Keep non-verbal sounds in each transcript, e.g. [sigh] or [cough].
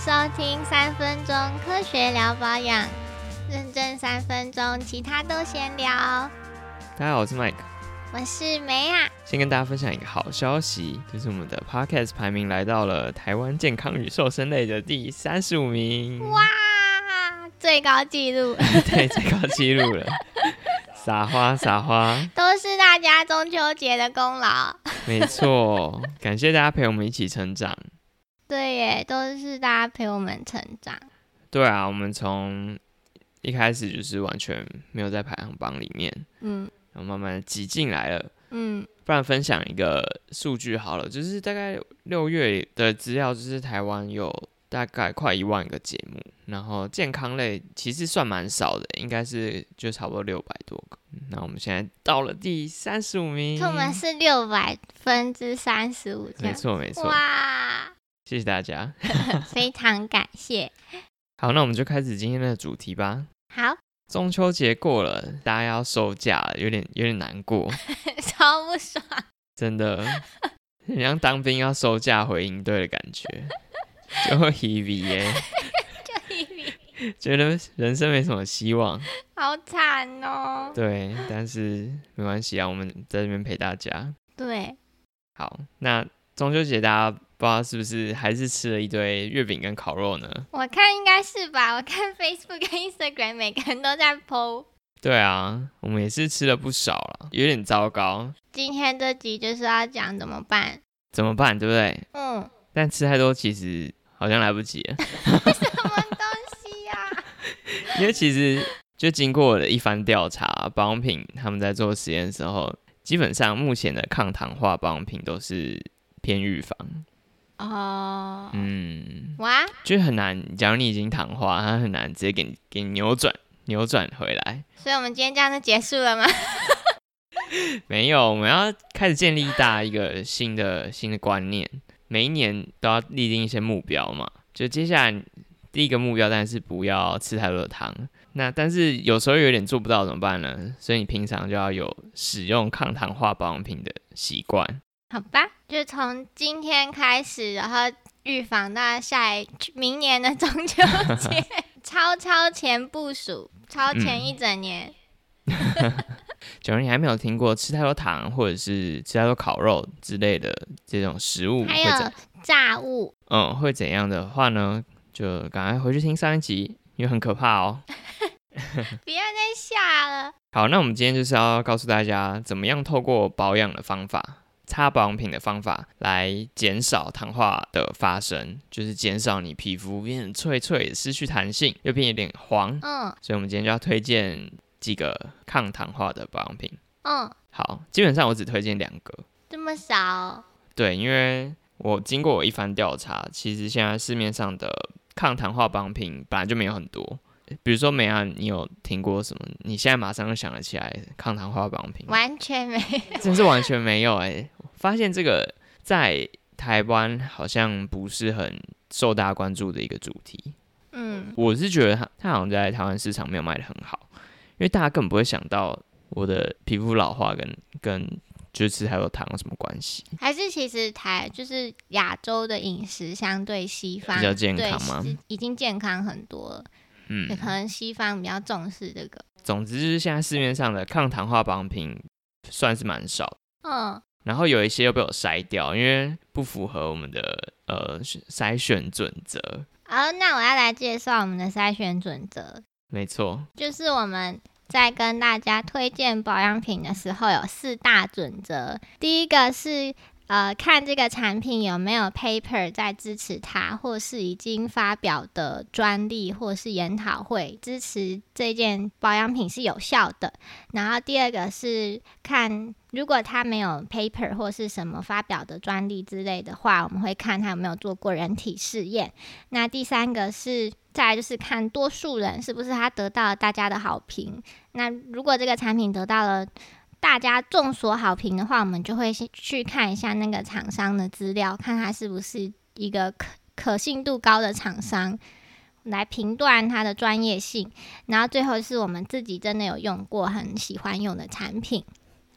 收听三分钟科学聊保养，认真三分钟，其他都闲聊。大家好，我是 Mike，我是梅亚。先跟大家分享一个好消息，就是我们的 Podcast 排名来到了台湾健康与瘦身类的第三十五名。哇，最高纪录！[laughs] 对，最高纪录了。撒花撒花，都是大家中秋节的功劳。没错，感谢大家陪我们一起成长。对耶，都是大家陪我们成长。对啊，我们从一开始就是完全没有在排行榜里面，嗯，然后慢慢挤进来了，嗯。不然分享一个数据好了，就是大概六月的资料，就是台湾有大概快一万个节目，然后健康类其实算蛮少的，应该是就差不多六百多个。那我们现在到了第三十五名，我们是六百分之三十五，没错没错，哇！谢谢大家，[laughs] 非常感谢。好，那我们就开始今天的主题吧。好，中秋节过了，大家要收假了，有点有点难过，[laughs] 超不爽，真的，很像当兵要收假回营队的感觉，[laughs] 就 heavy 耶，就 heavy，觉得人生没什么希望，好惨哦。对，但是没关系啊，我们在这边陪大家。对，好，那中秋节大家。不知道是不是还是吃了一堆月饼跟烤肉呢？我看应该是吧。[laughs] 我看 Facebook 跟 Instagram 每个人都在 PO。对啊，我们也是吃了不少了，有点糟糕。今天这集就是要讲怎么办？怎么办？对不对？嗯。但吃太多其实好像来不及了。[laughs] 什么东西呀？[laughs] 因为其实就经过了一番调查，保养品他们在做实验的时候，基本上目前的抗糖化保养品都是偏预防。哦，嗯，哇，就很难。假如你已经糖化，它很难直接给你给你扭转扭转回来。所以，我们今天这样就结束了吗？[laughs] 没有，我们要开始建立大一个新的新的观念。每一年都要立定一些目标嘛。就接下来第一个目标，当然是不要吃太多的糖。那但是有时候有点做不到怎么办呢？所以你平常就要有使用抗糖化保养品的习惯。好吧，就从今天开始，然后预防到下一明年的中秋节，[laughs] 超超前部署，超前一整年。假如你还没有听过吃太多糖，或者是吃太多烤肉之类的这种食物，还有炸物，[laughs] 嗯，会怎样的话呢？就赶快回去听上一集，因为很可怕哦。不要再吓了。好，那我们今天就是要告诉大家，怎么样透过保养的方法。擦保养品的方法来减少糖化的发生，就是减少你皮肤变得脆脆、失去弹性，又变有点黄。嗯，所以我们今天就要推荐几个抗糖化的保养品。嗯，好，基本上我只推荐两个。这么少？对，因为我经过我一番调查，其实现在市面上的抗糖化保养品本来就没有很多。比如说，美安，你有听过什么？你现在马上就想得起来抗糖化保养品？完全没有，真是完全没有哎！发现这个在台湾好像不是很受大家关注的一个主题。嗯，我是觉得它它好像在台湾市场没有卖的很好，因为大家根本不会想到我的皮肤老化跟跟就是吃太多糖有什么关系？还是其实台就是亚洲的饮食相对西方比较健康吗？已经健康很多了。嗯，可能西方比较重视这个。总之就是现在市面上的抗糖化保养品算是蛮少，嗯，然后有一些又被我筛掉，因为不符合我们的呃筛选准则。好，那我要来介绍我们的筛选准则。没错，就是我们在跟大家推荐保养品的时候有四大准则。第一个是。呃，看这个产品有没有 paper 在支持它，或是已经发表的专利或是研讨会支持这件保养品是有效的。然后第二个是看，如果它没有 paper 或是什么发表的专利之类的话，我们会看它有没有做过人体试验。那第三个是，再就是看多数人是不是他得到了大家的好评。那如果这个产品得到了。大家众所好评的话，我们就会先去看一下那个厂商的资料，看他是不是一个可可信度高的厂商，来评断它的专业性。然后最后是我们自己真的有用过、很喜欢用的产品，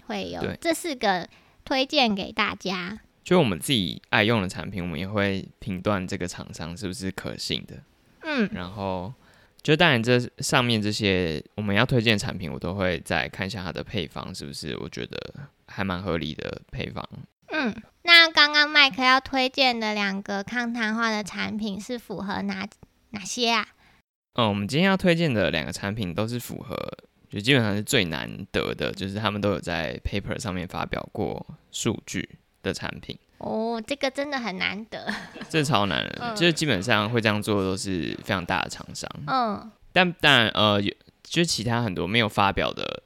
会有这四个推荐给大家。就我们自己爱用的产品，我们也会评断这个厂商是不是可信的。嗯，然后就当然这上面这些我们要推荐产品，我都会再看一下它的配方是不是我觉得还蛮合理的配方。嗯，那刚刚麦克要推荐的两个抗糖化的产品是符合哪哪些啊？嗯，我们今天要推荐的两个产品都是符合，就基本上是最难得的，就是他们都有在 paper 上面发表过数据的产品。哦，这个真的很难得，[laughs] 这超难的，就是基本上会这样做都是非常大的厂商。嗯，但但呃，就其他很多没有发表的。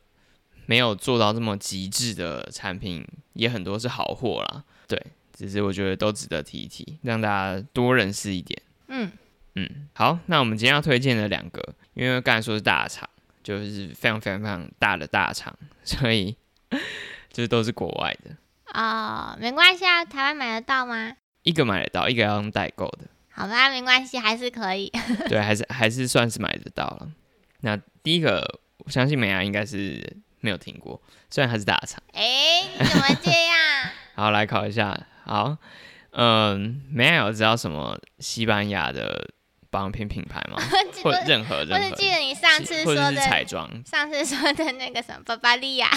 没有做到这么极致的产品，也很多是好货啦。对，只是我觉得都值得提一提，让大家多认识一点。嗯嗯，好，那我们今天要推荐的两个，因为刚才说是大厂，就是非常非常非常大的大厂，所以 [laughs] 就是都是国外的。哦，没关系啊，台湾买得到吗？一个买得到，一个要用代购的。好吧，没关系，还是可以。[laughs] 对，还是还是算是买得到了。那第一个，我相信美牙应该是。没有听过，虽然它是大厂。哎，你怎么这样？[laughs] 好，来考一下。好，嗯，没有知道什么西班牙的保养品品牌吗？[laughs] 或任何任何？我是记得你上次说的彩妆，上次说的那个什么巴巴利亚。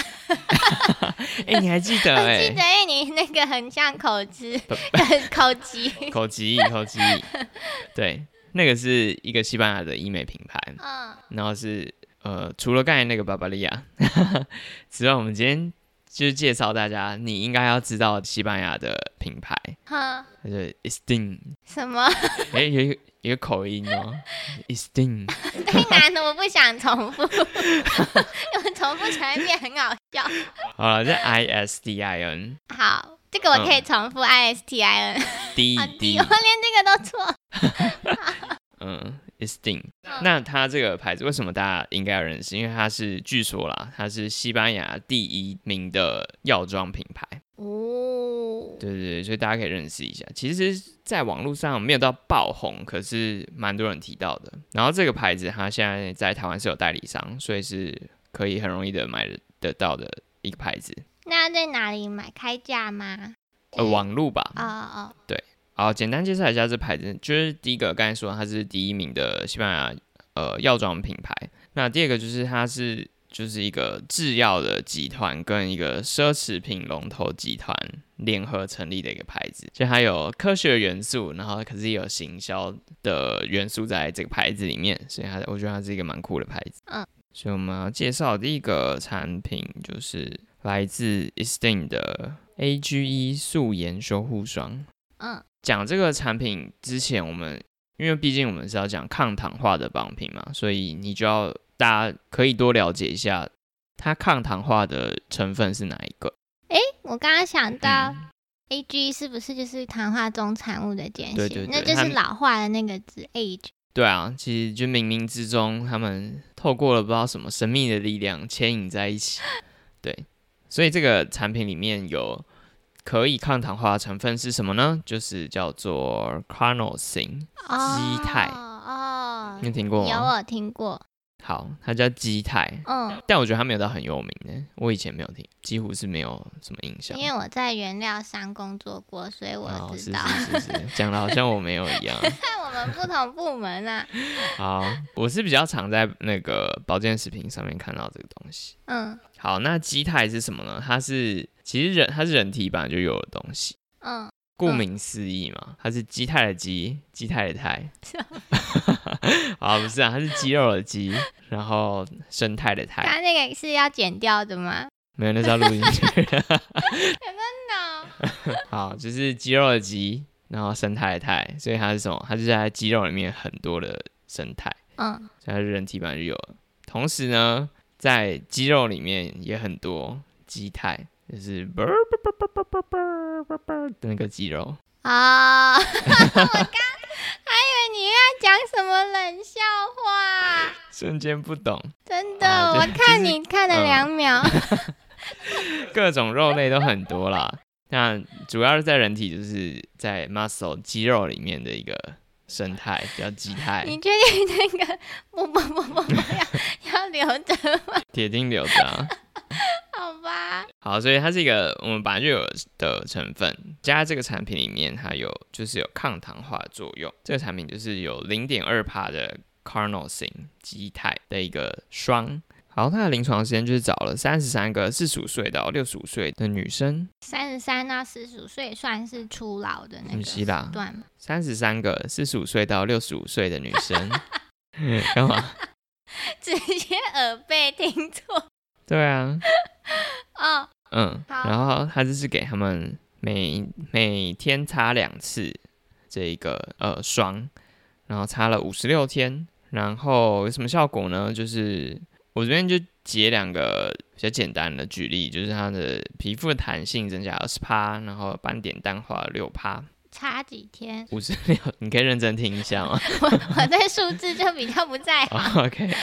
[laughs] 哎，你还记得？[laughs] 我，记得，哎，你那个很像口吃，口吉，口吉，口吉。对，那个是一个西班牙的医美品牌。嗯，然后是。呃，除了刚才那个巴巴利亚，之外，我们今天就是介绍大家你应该要知道西班牙的品牌，[laughs] 哈，它是 Estin。什么？[laughs] 哎，有一个一个口音哦，Estin。[laughs] 太难了，我不想重复，因为重复起来变很好笑。好了，这 I S T I N，。好，这个我可以重复 I S T I N。D D，我连这个都错。嗯。Estin，那它这个牌子为什么大家应该要认识？因为它是据说啦，它是西班牙第一名的药妆品牌哦。对对对，所以大家可以认识一下。其实，在网络上没有到爆红，可是蛮多人提到的。然后这个牌子它现在在台湾是有代理商，所以是可以很容易的买得到的一个牌子。那在哪里买？开价吗？呃，网络吧。哦哦，对。好，简单介绍一下这牌子，就是第一个刚才说它是第一名的西班牙呃药妆品牌。那第二个就是它是就是一个制药的集团跟一个奢侈品龙头集团联合成立的一个牌子，就它有科学元素，然后可是也有行销的元素在这个牌子里面，所以它我觉得它是一个蛮酷的牌子。嗯，所以我们要介绍第一个产品就是来自 Estin 的 AGE 素颜修护霜。嗯。讲这个产品之前，我们因为毕竟我们是要讲抗糖化的保养品嘛，所以你就要大家可以多了解一下它抗糖化的成分是哪一个。哎，我刚刚想到，A G 是不是就是糖化中产物的简写？对对对，那就是老化的那个字 age。对啊，其实就冥冥之中，他们透过了不知道什么神秘的力量牵引在一起。[laughs] 对，所以这个产品里面有。可以抗糖化的成分是什么呢？就是叫做 carnosine 基肽哦，你听过吗？有，我听过。好，它叫基肽。嗯，但我觉得它没有到很有名呢。我以前没有听，几乎是没有什么印象。因为我在原料商工作过，所以我知道。是是是，讲的好像我没有一样。[laughs] 我们不同部门啊。[laughs] 好，我是比较常在那个保健食品上面看到这个东西。嗯。好，那基肽是什么呢？它是其实人它是人体本来就有的东西。嗯。顾名思义嘛，它是基肽的基，基肽的肽。[laughs] [laughs] 啊不是啊，它是肌肉的肌，然后生态的态。它那个是要剪掉的吗？没有，那是要录音的。[laughs] 真的。[laughs] 好，就是肌肉的肌，然后生态的态，所以它是什么？它就在肌肉里面很多的生态。嗯。所以人体本来就有了。同时呢，在肌肉里面也很多肌态，就是啵啵啵啵啵啵啵啵的那个肌肉。啊！[laughs] 我刚还以为你又要讲什么冷笑话，瞬间不懂。真的，我看你看了两秒。[laughs] 各种肉类都很多啦，那主要是在人体，就是在 muscle 肌肉里面的一个生态，叫肌态。你确定那个不不不不不要 [laughs] 要留着吗？铁定留着啊！好吧。啊。好，所以它是一个我们本来就有的成分，加在这个产品里面，它有就是有抗糖化作用。这个产品就是有零点二帕的 carnosine 基肽的一个霜。好，它的临床时间就是找了三十三个四十五岁到六十五岁的女生，三十三到四十五岁算是初老的那个段吗？三十三个四十五岁到六十五岁的女生，[laughs] 干嘛？[laughs] 直接耳背听错？对啊。哦。嗯。然后他就是给他们每每天擦两次这一个呃霜，然后擦了五十六天，然后有什么效果呢？就是。我这边就截两个比较简单的举例，就是它的皮肤的弹性增加二十趴，然后斑点淡化六趴，差几天？五十六，你可以认真听一下吗？[laughs] 我我对数字就比较不在行。OK，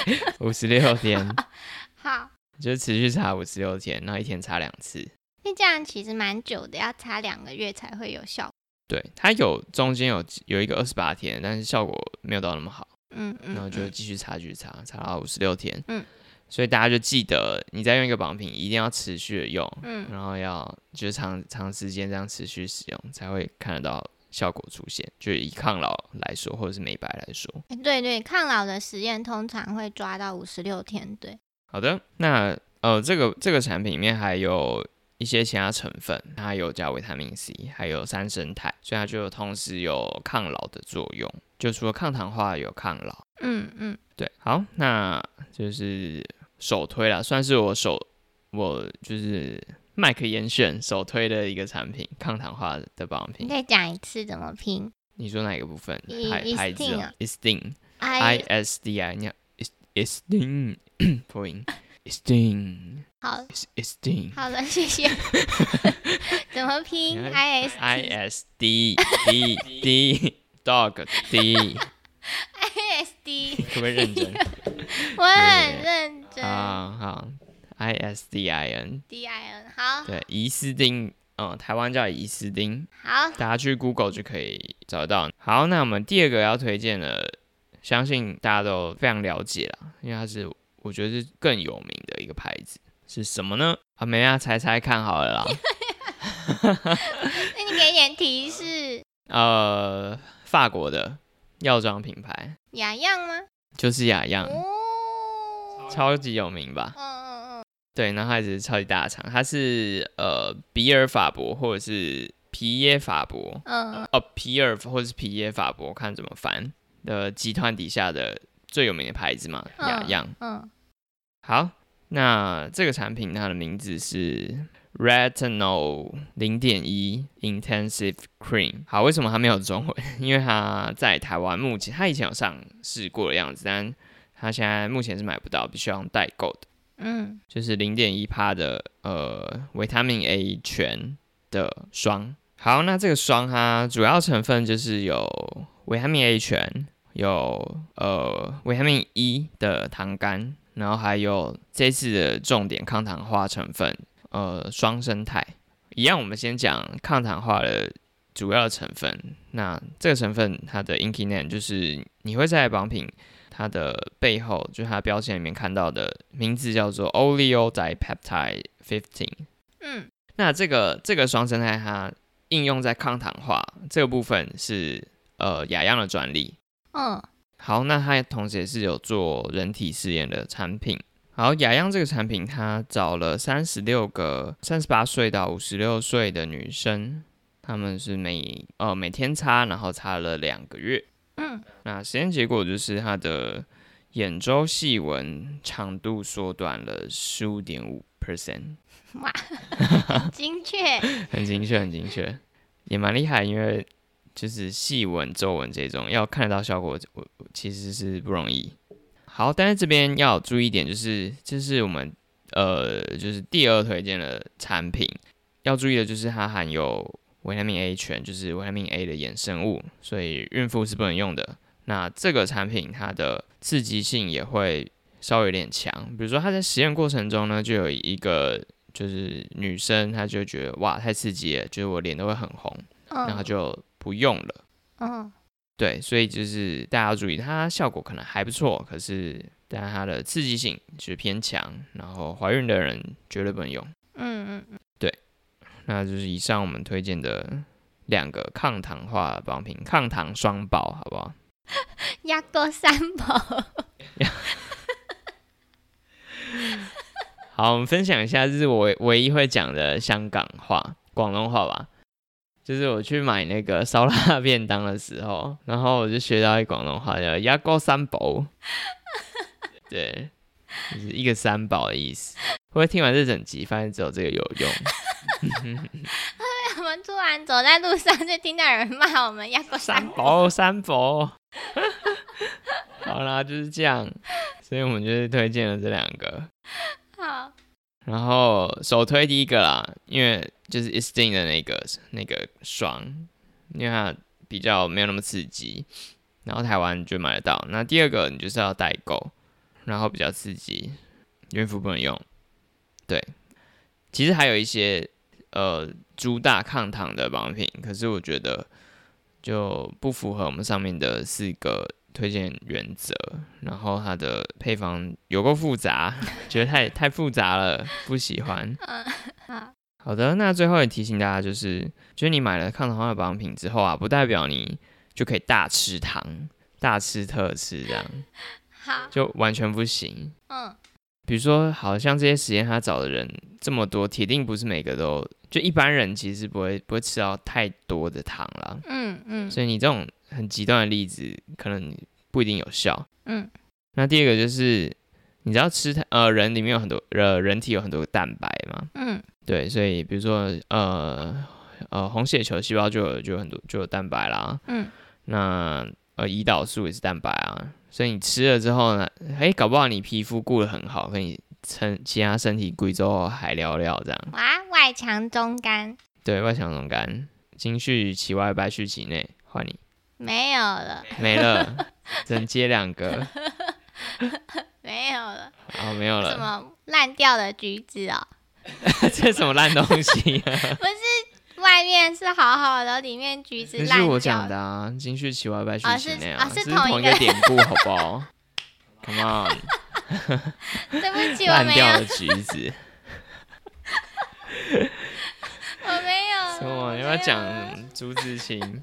五十六天，[laughs] 好，就持续擦五十六天，然后一天擦两次。那这样其实蛮久的，要擦两个月才会有效。对，它有中间有有一个二十八天，但是效果没有到那么好。嗯嗯，然后就继续擦，继续擦，擦到五十六天。嗯。所以大家就记得，你在用一个保养品，一定要持续的用，嗯，然后要就是长长时间这样持续使用，才会看得到效果出现。就以抗老来说，或者是美白来说，对对，抗老的实验通常会抓到五十六天。对，好的，那呃，这个这个产品里面还有一些其他成分，它有加维他命 C，还有三生肽，所以它就同时有抗老的作用，就除了抗糖化，有抗老。嗯嗯，对，好，那就是。首推了，算是我首我就是麦克严选首推的一个产品，抗糖化的保养品。再讲一次怎么拼？你说哪个部分？牌牌子？Estin，I S D I，你 Estin 破音，Estin。好，Estin。好了，谢谢。[laughs] 怎么拼？I S I S D D D Dog D。I S D。[laughs] 可 [laughs] 不可以认真？我很认真。啊好，I S D I N，D I N，好。对，伊斯丁，嗯，台湾叫伊斯丁。好，大家去 Google 就可以找到。好，那我们第二个要推荐的，相信大家都非常了解了，因为它是我觉得是更有名的一个牌子，是什么呢？啊，没啊，猜猜看好了啦。[laughs] 那你给点提示。[laughs] 呃，法国的药妆品牌。雅漾吗？就是雅漾。超级有名吧？嗯嗯嗯，对，然后也是超级大厂，它是呃比尔法博或者是皮耶法博，嗯，哦皮尔或者是皮耶法博，看怎么翻的集团底下的最有名的牌子嘛，雅漾。嗯，好，那这个产品它的名字是 Retinol 零点一 Intensive Cream。好，为什么它没有中文？[laughs] 因为它在台湾目前它以前有上市过的样子，但它现在目前是买不到，必须要用代购的。嗯，就是零点一帕的呃维他命 A 全的霜。好，那这个霜它主要成分就是有维他命 A 醇，有呃维他命 E 的糖苷，然后还有这次的重点抗糖化成分呃双生态。一样，我们先讲抗糖化的主要成分。那这个成分它的 i n k y name 就是你会在榜品。它的背后就是它标签里面看到的名字叫做 Oleo Dipeptide Fifteen。嗯，那这个这个双生态它应用在抗糖化这个部分是呃雅漾的专利。嗯，好，那它同时也是有做人体试验的产品。好，雅漾这个产品它找了三十六个三十八岁到五十六岁的女生，她们是每呃每天擦，然后擦了两个月。嗯，那实验结果就是它的眼周细纹长度缩短了十五点五 percent，哇，精确，[laughs] 很精确，很精确，也蛮厉害。因为就是细纹、皱纹这种要看得到效果，我其实是不容易。好，但是这边要注意一点，就是这是我们呃，就是第二推荐的产品，要注意的就是它含有。维他命 A 醛就是维他命 A 的衍生物，所以孕妇是不能用的。那这个产品它的刺激性也会稍微有点强，比如说它在实验过程中呢，就有一个就是女生，她就觉得哇太刺激了，就是我脸都会很红，然后就不用了。嗯，对，所以就是大家要注意，它效果可能还不错，可是但它的刺激性就是偏强，然后怀孕的人绝对不能用。嗯嗯嗯，对，那就是以上我们推荐的两个抗糖化保养品，抗糖双宝，好不好？[laughs] 压过三宝。[laughs] 好，我们分享一下，这是我唯一会讲的香港话、广东话吧。就是我去买那个烧腊便当的时候，然后我就学到一广东话叫“压过三宝”，[laughs] 对，就是一个三宝的意思。会不会听完这整集，发现只有这个有用？我们突然走在路上，就听到有人骂我们“压过三宝”，三宝。[laughs] 好啦，就是这样，所以我们就是推荐了这两个。好，然后首推第一个啦，因为就是 Estin 的那个那个霜，因为它比较没有那么刺激，然后台湾就买得到。那第二个你就是要代购，然后比较刺激，孕妇不能用。对，其实还有一些呃主打抗糖的保养品，可是我觉得就不符合我们上面的四个。推荐原则，然后它的配方有够复杂，[laughs] 觉得太太复杂了，不喜欢。好好的，那最后也提醒大家，就是就是你买了抗糖化保养品之后啊，不代表你就可以大吃糖、大吃特吃这样，[laughs] 好，就完全不行。嗯，比如说，好像这些实验他找的人这么多，铁定不是每个都，就一般人其实不会不会吃到太多的糖啦。嗯嗯，所以你这种。很极端的例子，可能不一定有效。嗯，那第二个就是，你知道吃呃人里面有很多呃人体有很多蛋白嘛？嗯，对，所以比如说呃呃红血球细胞就有就有很多就有蛋白啦。嗯，那呃胰岛素也是蛋白啊，所以你吃了之后呢，哎，搞不好你皮肤顾得很好，跟你身其他身体贵州还聊聊这样。哇，外强中干。对外强中干，金续其外，败续其内，换你。没有了，没了，只能接两个 [laughs] [laughs] 没有了，哦，没有了，什么烂掉的橘子哦？[laughs] 这什么烂东西？啊不是，外面是好好的，里面橘子烂掉。是我讲的啊，金续其外败续其内啊，是同一个典故，好不好？Come on，对不起，我没有。烂掉的橘子，[laughs] 我没有。什么？要不要讲朱自清？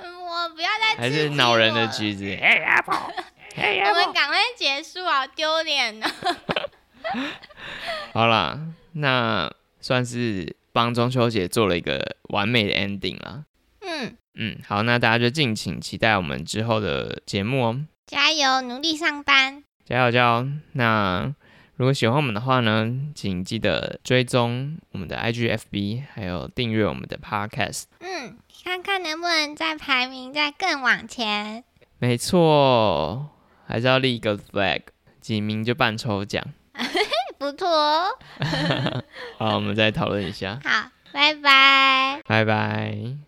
我不要再还是恼人的橘子，[laughs] 我们赶快结束啊，丢脸了。[laughs] 好啦，那算是帮中秋节做了一个完美的 ending 了。嗯嗯，好，那大家就敬请期待我们之后的节目哦。加油，努力上班。加油加油！那如果喜欢我们的话呢，请记得追踪我们的 IGFB，还有订阅我们的 Podcast。嗯。看看能不能再排名再更往前。没错，还是要立一个 flag，几名就办抽奖。[laughs] 不错哦。[laughs] 好，我们再讨论一下。好，拜拜。拜拜。